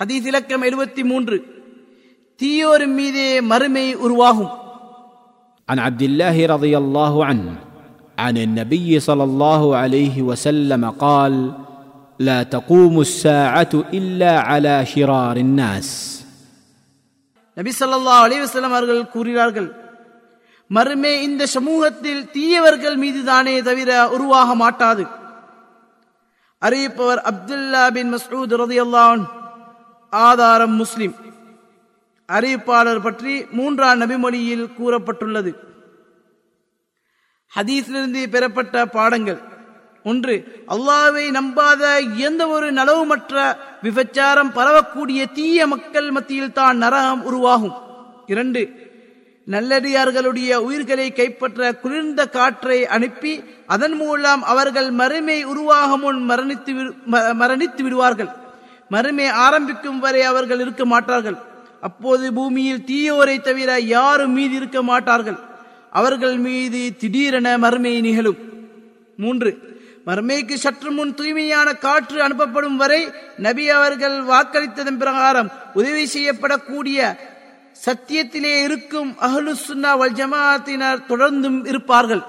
ஹதீஸ் இலக்கம் எழுபத்தி மூன்று தீயோரின் மீதே மறுமை உருவாகும் عن عبد الله رضي الله عنه عن النبي صلى الله عليه وسلم قال لا تقوم الساعه الا على شرار الناس நபி ஸல்லல்லாஹு அலைஹி வஸல்லம் அவர்கள் கூறினார்கள் மறுமை இந்த சமூகத்தில் தீயவர்கள் மீதுதானே தவிர உருவாக மாட்டாது அறிவிப்பவர் அப்துல்லா பின் மஸ்ஊத் ரலியல்லாஹு அன்ஹு ஆதாரம் முஸ்லிம். அறிவிப்பாளர் பற்றி மூன்றாம் நபிமொழியில் கூறப்பட்டுள்ளது. ஹதீஸிலிருந்து பெறப்பட்ட பாடங்கள். ஒன்று அல்லாவை நம்பாத எந்த ஒரு நலவுமற்ற விபச்சாரம் பரவக்கூடிய தீய மக்கள் மத்தியில் தான் நரகம் உருவாகும். இரண்டு நல்லடியார்களுடைய உயிர்களை கைப்பற்ற குளிர்ந்த காற்றை அனுப்பி அதன் மூலம் அவர்கள் மறுமை உருவாகும் முன் மரணித்து விடு- ம- மரணித்து விடுவார்கள். மறுமை ஆரம்பிக்கும் வரை அவர்கள் இருக்க மாட்டார்கள். அப்போது பூமியில் தீயோரை தவிர யாரும் மீது இருக்க மாட்டார்கள். அவர்கள் மீது திடீரென மறுமை நிகழும். மூன்று மறுமைக்கு சற்று முன் தூய்மையான காற்று அனுப்பப்படும் வரை நபி அவர்கள் வாக்களித்ததன் பிரகாரம் உதவி செய்யப்படக்கூடிய சத்தியத்திலே இருக்கும் அஹ்லுஸ் சுன்னா வல் ஜமாத்தினர் தொடர்ந்தும் இருப்பார்கள்.